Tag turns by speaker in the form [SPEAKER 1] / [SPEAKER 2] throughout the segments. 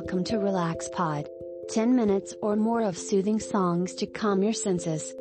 [SPEAKER 1] Welcome to Relax Pod. 10 minutes or more of soothing songs to calm your senses.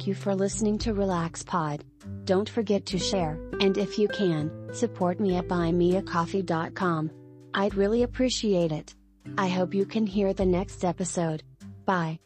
[SPEAKER 1] Thank you for listening to Relax Pod. Don't forget to share, and if you can, support me at buymeacoffee.com. I'd really appreciate it. I hope you can hear the next episode. Bye.